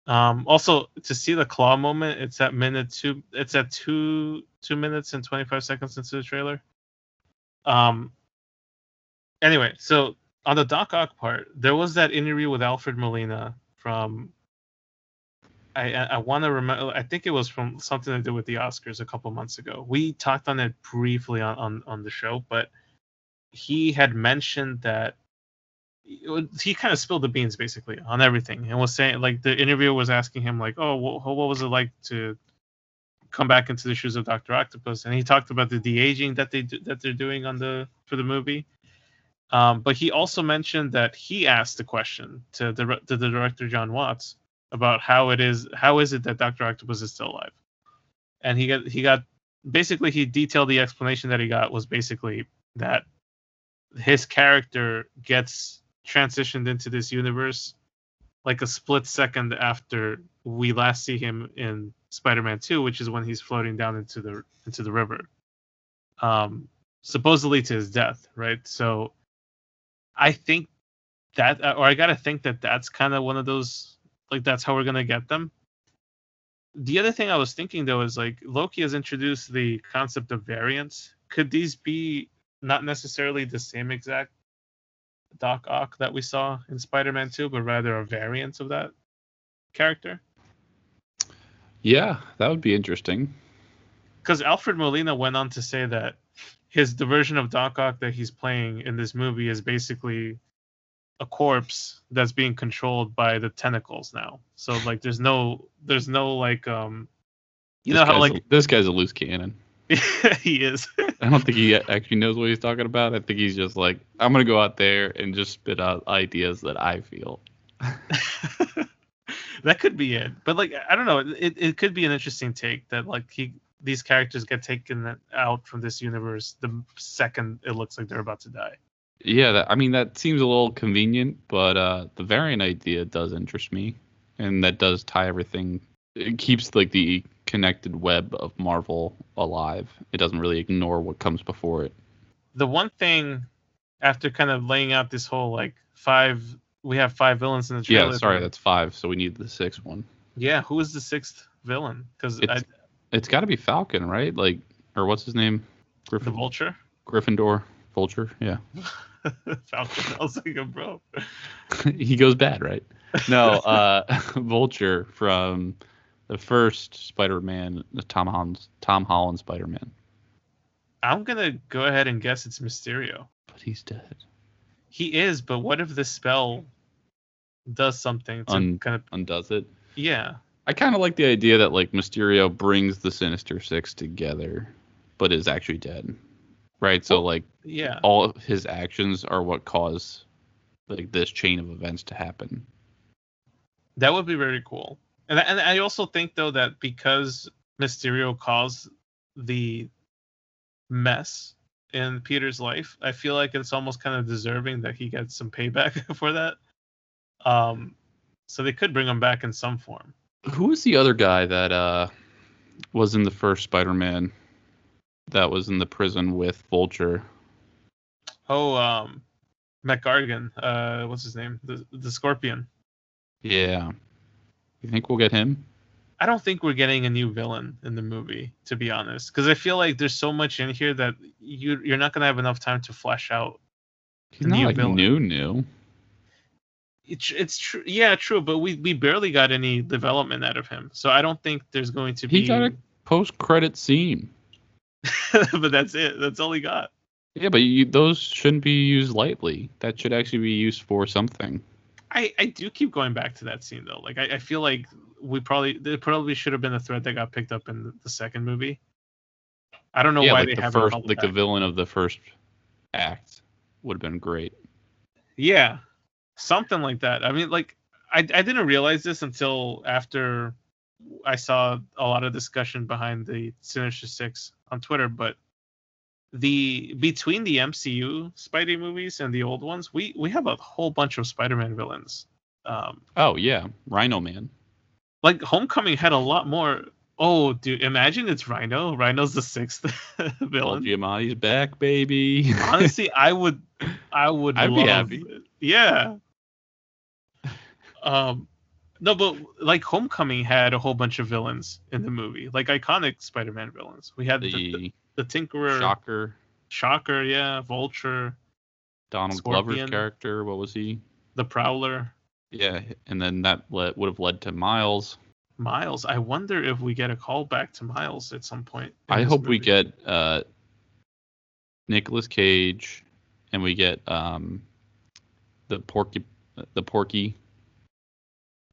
Um, also, to see the claw moment, it's at minute two. It's at two two minutes and twenty five seconds into the trailer. Um. Anyway, so on the Doc Ock part, there was that interview with Alfred Molina from. I I, I want to remember. I think it was from something to do with the Oscars a couple months ago. We talked on it briefly on on, on the show, but he had mentioned that he kind of spilled the beans basically on everything and was saying like the interviewer was asking him like oh what, what was it like to come back into the shoes of dr octopus? And he talked about the de-aging that they do, that they're doing on the for the movie. Um, but he also mentioned that he asked the question to the, to the director jon watts about how it is how is it that dr octopus is still alive? And he got he got basically he detailed the explanation that he got was basically that his character gets transitioned into this universe like a split second after we last see him in Spider-Man 2, which is when he's floating down into the into the river. Um supposedly to his death, right? So I think that or I got to think that that's kind of one of those like that's how we're going to get them. The other thing I was thinking though is like Loki has introduced the concept of variants. Could these be not necessarily the same exact Doc Ock that we saw in Spider-Man 2, but rather a variant of that character. Yeah, that would be interesting. Because Alfred Molina went on to say that his the version of Doc Ock that he's playing in this movie is basically a corpse that's being controlled by the tentacles now. So like there's no there's no like um you this know how like a, this guy's a loose cannon. he is. I don't think he actually knows what he's talking about. I think he's just like, I'm gonna go out there and just spit out ideas that I feel. that could be it, but like I don't know. It it could be an interesting take that like he these characters get taken out from this universe the second it looks like they're about to die. Yeah, that, I mean that seems a little convenient, but uh, the variant idea does interest me, and that does tie everything. It keeps like the connected web of Marvel alive. It doesn't really ignore what comes before it. The one thing after kind of laying out this whole like five we have five villains in the trailer. Yeah, sorry, that's five, so we need the sixth one. Yeah, who is the sixth villain? Because it's, it's got to be Falcon, right? Like, or what's his name? Griffin. The Vulture. Gryffindor. Vulture. Yeah. Falcon. I was like, bro. he goes bad, right? No, uh, Vulture from the first Spider-Man, the Tom Holland, Tom Holland Spider-Man. I'm gonna go ahead and guess it's Mysterio. But he's dead. He is, but what if the spell does something to Un- kind of undoes it? Yeah. I kind of like the idea that like Mysterio brings the Sinister Six together, but is actually dead. Right. So well, like, yeah, all his actions are what cause like this chain of events to happen. That would be very cool. And and I also think though that because Mysterio caused the mess in Peter's life. I feel like it's almost kind of deserving that he gets some payback for that. Um, so they could bring him back in some form. Who was the other guy that uh was in the first Spider-Man that was in the prison with Vulture? Oh, um, Mac Gargan. Uh, what's his name? The the Scorpion. Yeah. You think we'll get him? I don't think we're getting a new villain in the movie, to be honest, because I feel like there's so much in here that you you're not gonna have enough time to flesh out. He's not new like villain. new new. It's it's true, yeah, true, but we we barely got any development out of him, so I don't think there's going to be. He got a post-credit scene. but that's it. That's all he got. Yeah, but you, those shouldn't be used lightly. That should actually be used for something. I, I do keep going back to that scene though. Like I, I feel like we probably there probably should have been a thread that got picked up in the, the second movie. I don't know yeah, why like they the haven't first, it like the villain of the first act would have been great. Yeah, something like that. I mean, like I I didn't realize this until after I saw a lot of discussion behind the Sinister Six on Twitter, but the between the MCU Spidey movies and the old ones, we we have a whole bunch of Spider-Man villains. Um, Oh yeah, Rhino Man. like Homecoming had a lot more. Oh, dude, imagine it's Rhino. Rhino's the sixth villain. Giamatti's back, baby. Honestly, I would, I would. I'd be happy. it. Yeah. Um, no, but like Homecoming had a whole bunch of villains in the movie, like iconic Spider-Man villains. We had the, the, the the Tinkerer, Shocker, Shocker, yeah, Vulture, Donald Glover's character. What was he? the Prowler, Yeah, and then that le- would have led to Miles. Miles. I wonder if we get a call back to Miles at some point. I hope we get uh Nicolas Cage and we get um the Porky the Porky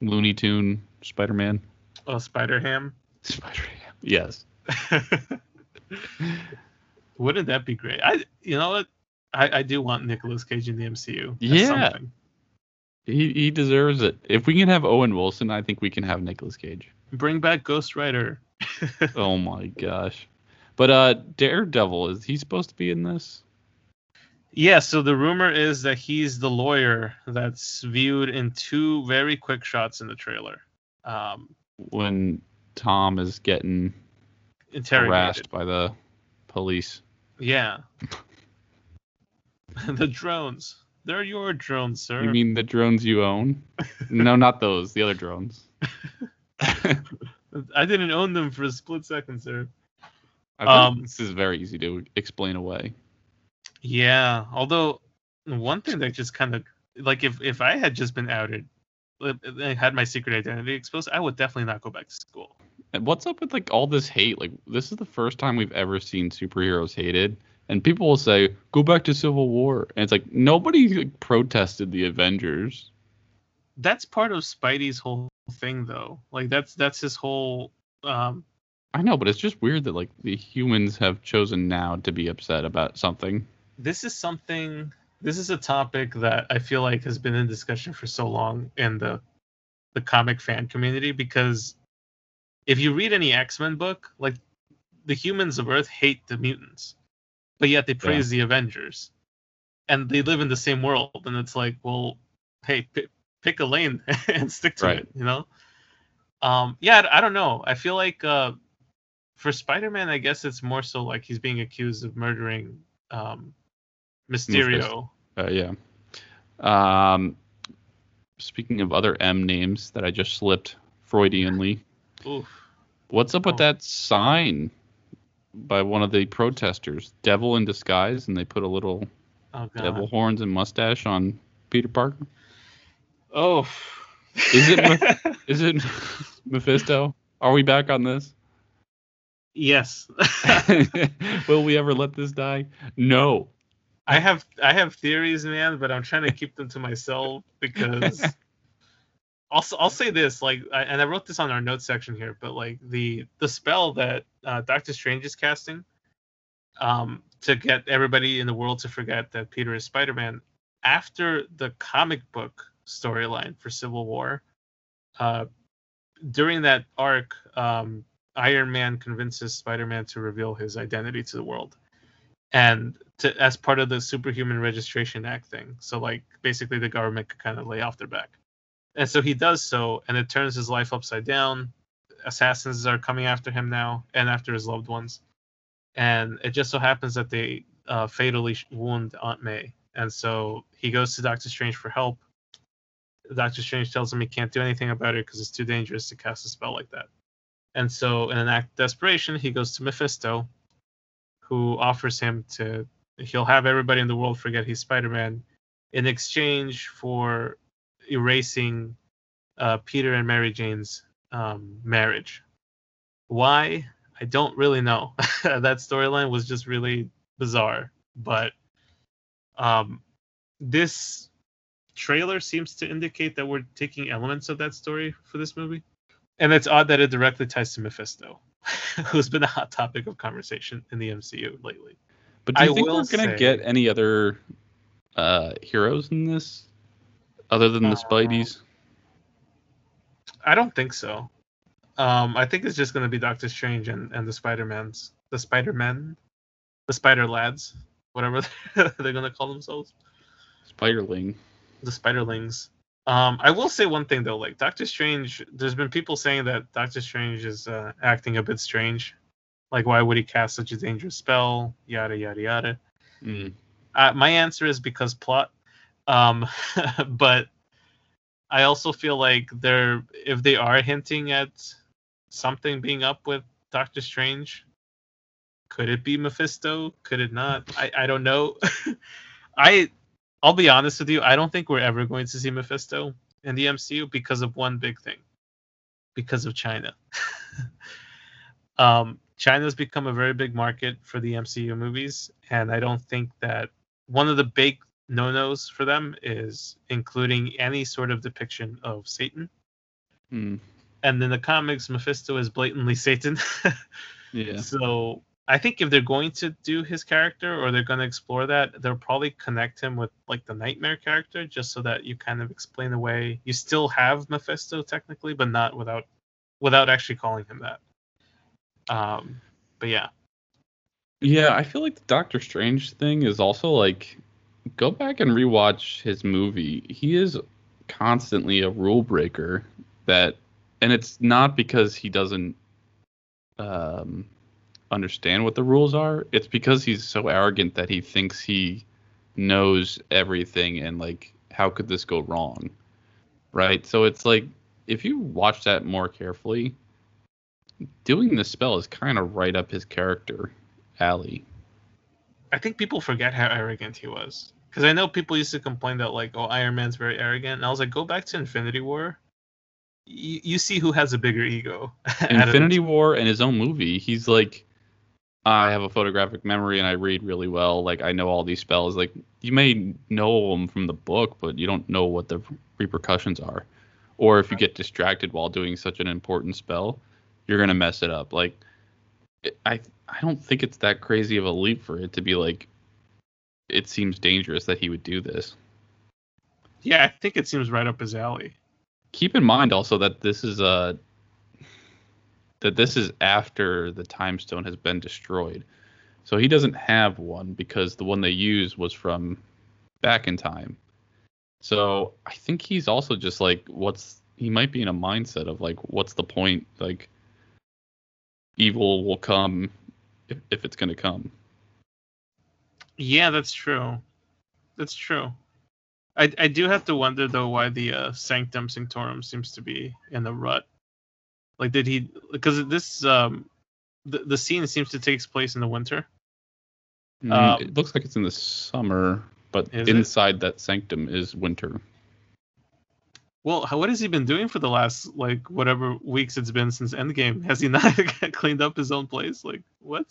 Looney Tune Spider-Man. oh, Spider Ham. Spider Ham. Yes. Wouldn't that be great? I, you know what? I, I do want Nicolas Cage in the MCU. That's Yeah. something. He he deserves it. If we can have Owen Wilson, I think we can have Nicolas Cage. Bring back Ghost Rider. oh my gosh. But uh Daredevil, is he supposed to be in this? Yeah, so the rumor is that he's the lawyer that's viewed in two very quick shots in the trailer. Um, When Tom is getting. Harassed by the police. Yeah. the drones. They're your drones, sir. You mean the drones you own? no, not those. The other drones. I didn't own them for a split second, sir. Um, this is very easy to explain away. Yeah, although one thing that just kind of like if if I had just been outed, had my secret identity exposed, I would definitely not go back to school. What's up with like all this hate? Like this is the first time we've ever seen superheroes hated, and people will say, "Go back to Civil War," and it's like nobody like, protested the Avengers. That's part of Spidey's whole thing, though. Like that's that's his whole. Um, I know, but it's just weird that like the humans have chosen now to be upset about something. this is something. This is a topic that I feel like has been in discussion for so long in the the comic fan community because if you read any X Men book, like the humans of Earth hate the mutants, but yet they praise the Avengers, and they live in the same world. And it's like, well, hey, p- pick a lane and stick to Right. it, you know? Um, yeah, I, I don't know. I feel like uh, for Spider-Man, I guess it's more so like he's being accused of murdering um, Mysterio. Uh, yeah. Um, speaking of other M names that I just slipped Freudianly, Oof. what's up with Oh. that sign by one of the protesters? Devil in disguise, and they put a little Oh god. devil horns and mustache on Peter Parker. Oh. Is it Is it Mephisto? Are we back on this? yes. Will we ever let this die? No. I have I have theories, man, but I'm trying to keep them to myself because I'll I'll say this like and I wrote this on our notes section here, but like the the spell that uh, Doctor Strange is casting, um, to get everybody in the world to forget that Peter is Spider-Man after the comic book storyline for Civil War, uh, during that arc, um, Iron Man convinces Spider-Man to reveal his identity to the world and to, as part of the Superhuman Registration Act thing. So like basically the government could kind of lay off their back. And so he does so, and it turns his life upside down. Assassins are coming after him now, and after his loved ones. And it just so happens that they uh, fatally wound Aunt May, and so he goes to Doctor Strange for help. Doctor Strange tells him he can't do anything about it because it's too dangerous to cast a spell like that. And so, in an act of desperation, he goes to Mephisto, who offers him to he'll have everybody in the world forget he's Spider-Man in exchange for erasing uh, Peter and Mary Jane's um, marriage. Why? I don't really know. that storyline was just really bizarre, but um, this trailer seems to indicate that we're taking elements of that story for this movie. And it's odd that it directly ties to Mephisto, who's been a hot topic of conversation in the MCU lately. But do you I think we're gonna say- get any other uh, heroes in this, other than the Uh, Spideys? I don't think so. Um, I think it's just going to be Doctor Strange and, and the Spider-Mans, the Spider-Men, the Spider Lads, whatever they're going to call themselves, Spiderling. the Spiderlings. Um, I will say one thing though, like Doctor Strange, there's been people saying that Doctor Strange is uh, acting a bit strange. Like, why would he cast such a dangerous spell? Yada yada yada. Mm. Uh, my answer is because plot. Um, but I also feel like they're if they are hinting at something being up with Doctor Strange, could it be Mephisto? Could it not? I, I don't know. I I'll be honest with you, I don't think we're ever going to see Mephisto in the MCU because of one big thing. Because of China. um China's become a very big market for the MCU movies, and I don't think that one of the big no-nos for them is including any sort of depiction of Satan. Mm. And in the comics, Mephisto is blatantly Satan. Yeah. So I think if they're going to do his character or they're going to explore that, they'll probably connect him with like the Nightmare character, just so that you kind of explain away. You still have Mephisto technically, but not without without actually calling him that. Um, but yeah, Yeah, I feel like the Doctor Strange thing is also like go back and rewatch his movie. He is constantly a rule breaker that and it's not because he doesn't um understand what the rules are. It's because he's so arrogant that he thinks he knows everything and like how could this go wrong? Right? So it's like if you watch that more carefully, doing the spell is kind of right up his character alley. I think people forget how arrogant he was. Because I know people used to complain that like, oh, Iron Man's very arrogant, and I was like, go back to Infinity War. You, you see who has a bigger ego. out of the Infinity War and his own movie, he's like, I have a photographic memory and I read really well. Like I know all these spells. Like you may know them from the book, but you don't know what the repercussions are. Or if you get distracted while doing such an important spell, you're gonna mess it up. Like I I don't think it's that crazy of a leap for it to be like. It seems dangerous that he would do this. Yeah, I think it seems right up his alley. keep in mind also that this is uh that this is after the time stone has been destroyed so he doesn't have one because the one they used was from back in time so i think he's also just like what's he might be in a mindset of like what's the point like evil will come if, if it's going to come Yeah, that's true. That's true. I I do have to wonder though why the uh, Sanctum Sanctorum seems to be in the rut. Like, did he? Because this um, the the scene seems to take place in the winter. Mm, Um, it looks like it's in the summer but Is it? inside that sanctum is winter Well, how, what has he been doing for the last like whatever weeks it's been since Endgame? Has he not cleaned up his own place? Like what?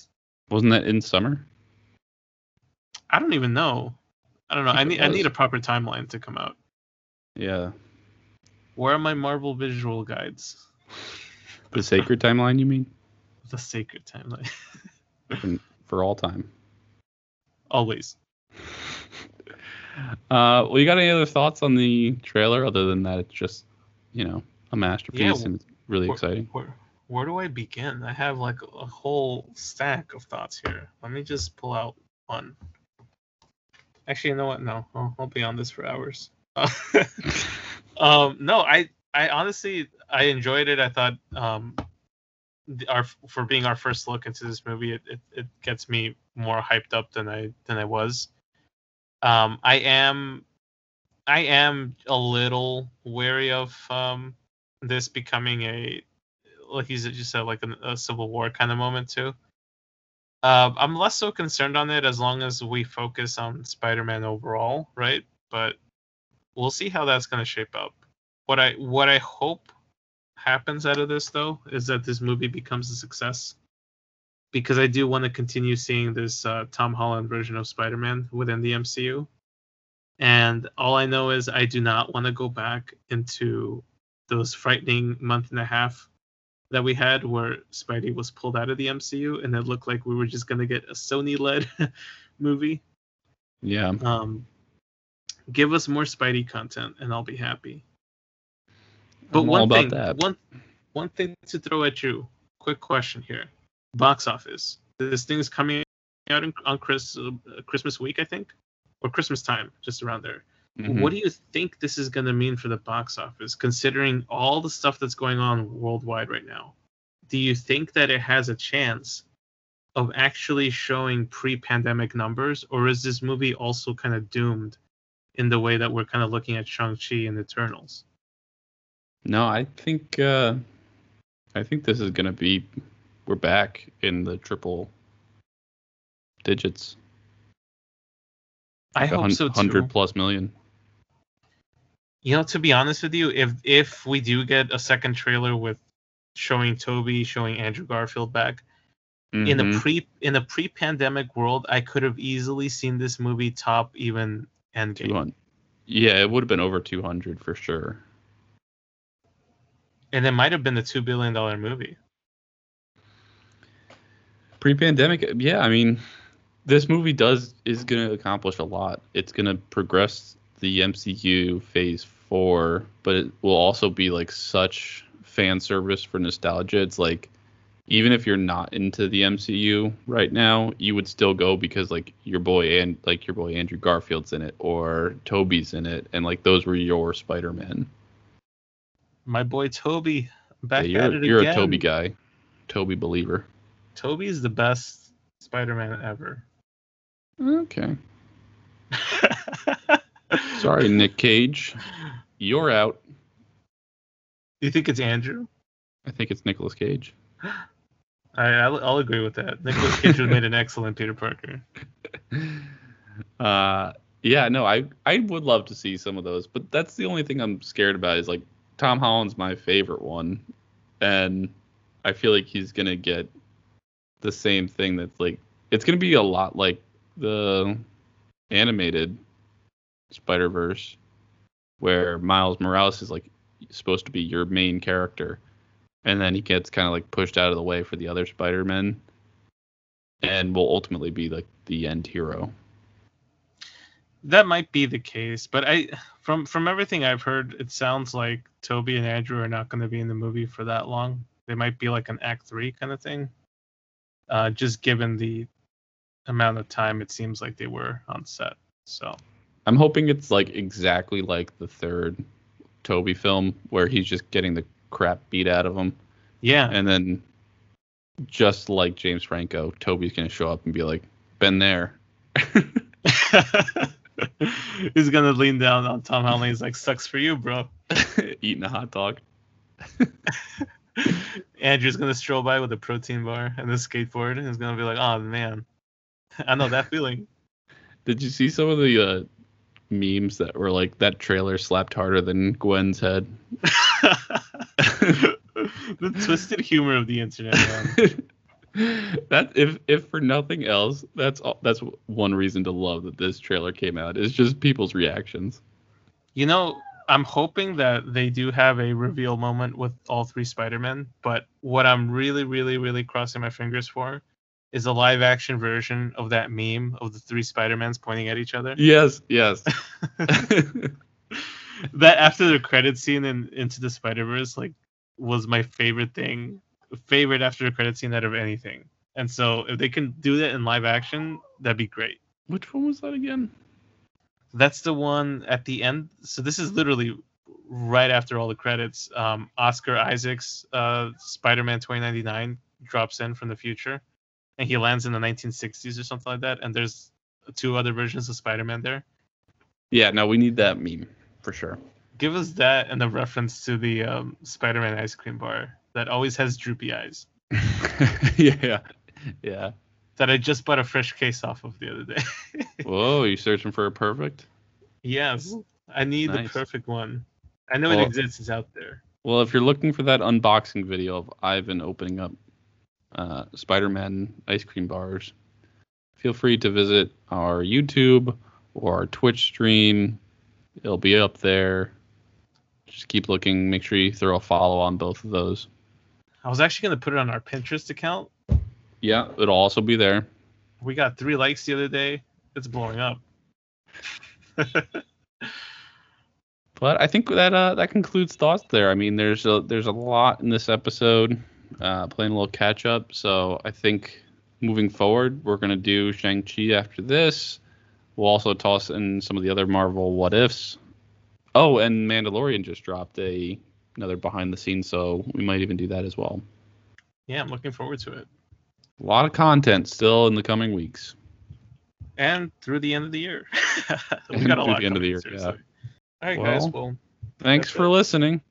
wasn't that in summer I don't even know. I don't know. I it need I need a proper timeline to come out. yeah Where are my Marvel visual guides? The sacred timeline, you mean? The sacred timeline. For, for all time. Always. Uh, well, you got any other thoughts on the trailer other than that it's just, you know, a masterpiece Yeah, and it's really where- exciting? Where where do I begin? I have like a whole stack of thoughts here. Let me just pull out one. Actually, you know what? No, I'll, I'll be on this for hours. um, no, I I honestly I enjoyed it. I thought um, our for being our first look into this movie, it, it, it gets me more hyped up than I than I was. Um, I am I am a little wary of um, this becoming a like you just said like a, a civil war kind of moment too. Uh, I'm less so concerned on it as long as we focus on Spider-Man overall, right? But we'll see how that's going to shape up. What I what I hope happens out of this though is that this movie becomes a success because I do want to continue seeing this uh, Tom Holland version of Spider-Man within the MCU. And all I know is I do not want to go back into those frightening month and a half that we had where Spidey was pulled out of the MCU and it looked like we were just going to get a Sony led movie. Yeah. Um, give us more Spidey content and I'll be happy. But I'm one thing, that. one one thing to throw at you. Quick question here: box office. This thing is coming out in, on Chris uh, Christmas week, I think, or Christmas time, just around there. Mhm. What do you think this is going to mean for the box office, considering all the stuff that's going on worldwide right now? Do you think that it has a chance of actually showing pre-pandemic numbers, or is this movie also kind of doomed in the way that we're kind of looking at Shang-Chi and Eternals? No, I think uh, I think this is gonna be we're back in the triple digits. I Like hope hun- so too. Hundred plus million. You know, to be honest with you, if if we do get a second trailer with showing Tobey, showing Andrew Garfield back in a Mhm. pre in a pre-pandemic world, I could have easily seen this movie top even Endgame. 200. Yeah, it would have been over two hundred for sure. and it might have been the two billion dollar movie. Pre-pandemic, yeah. I mean, this movie does is going to accomplish a lot. It's going to progress the MCU Phase Four, but it will also be like such fan service for nostalgia. It's like even if you're not into the MCU right now, you would still go because like your boy and like your boy Andrew Garfield's in it or Tobey's in it, and like those were your Spider-Man. My boy Tobey back Yeah, at you're it you're again. a Tobey guy, Tobey believer. Tobey's the best Spider-Man ever. Okay. Sorry, Nick Cage. You're out. Do You think it's Andrew? I think it's Nicolas Cage. I, I'll, I'll agree with that. Nicolas Cage would have made an excellent Peter Parker. Uh, yeah, no, I I would love to see some of those, but that's the only thing I'm scared about is like Tom Holland's my favorite one, and I feel like he's gonna get the same thing that's like it's gonna be a lot like the animated Spider Verse, where Miles Morales is like supposed to be your main character, and then he gets kind of like pushed out of the way for the other Spider Men, and will ultimately be like the end hero. That might be the case, but I from from everything I've heard, it sounds like Tobey and Andrew are not going to be in the movie for that long. They might be like an Act Three kind of thing. Uh, just given the amount of time it seems like they were on set. So I'm hoping it's like exactly like the third Tobey film where he's just getting the crap beat out of him. yeah, And then just like James Franco, Tobey's gonna show up and be like, Been there. he's gonna lean down on Tom Holland. He's like, "Sucks for you, bro." Eating a hot dog. Andrew's gonna stroll by with a protein bar and a skateboard, and he's gonna be like, "Oh man, I know that feeling." Did you see some of the uh, memes that were like that trailer slapped harder than Gwen's head? the twisted humor of the internet, that if if for nothing else, that's all, that's one reason to love that this trailer came out. Is just people's reactions. You know, I'm hoping that they do have a reveal moment with all three Spider-Men, but what I'm really, really, really crossing my fingers for is a live action version of that meme of the three Spider-Mans pointing at each other. Yes, yes. that after the credit scene in Into the Spider Verse, like, was my favorite thing, favorite after the credit scene out of anything. And so if they can do that in live action, that'd be great. Which one was that again? That's the one at the end. So this is literally right after all the credits. Um, Oscar Isaac's, uh, Spider-Man 2099 drops in from the future, and he lands in the 1960s or something like that. And there's two other versions of Spider-Man there. Yeah, no, we need that meme for sure. Give us that and the reference to the um, Spider-Man ice cream bar that always has droopy eyes. yeah, yeah. That I just bought a fresh case off of the other day. Whoa, you searching for a perfect? yes, I need Nice. the perfect one. I know Well- it exists. It's out there. Well, if you're looking for that unboxing video of Ivan opening up uh, Spider-Man ice cream bars, feel free to visit our YouTube or our Twitch stream. It'll be up there. Just keep looking. Make sure you throw a follow on both of those. I was actually gonna put it on our Pinterest account. Yeah, it'll also be there. We got three likes the other day. It's blowing up. But I think that uh, that concludes thoughts there. I mean, there's a there's a lot in this episode. Uh, playing a little catch up. So I think moving forward, we're gonna do Shang Chi after this. We'll also toss in some of the other Marvel what ifs. Oh, and Mandalorian just dropped a another behind the scenes, so we might even do that as well. yeah, I'm looking forward to it. A lot of content still in the coming weeks. And through the end of the year. we got a through lot the end of the year, seriously. yeah. All right, guys. Well, Well, Thanks for it. listening.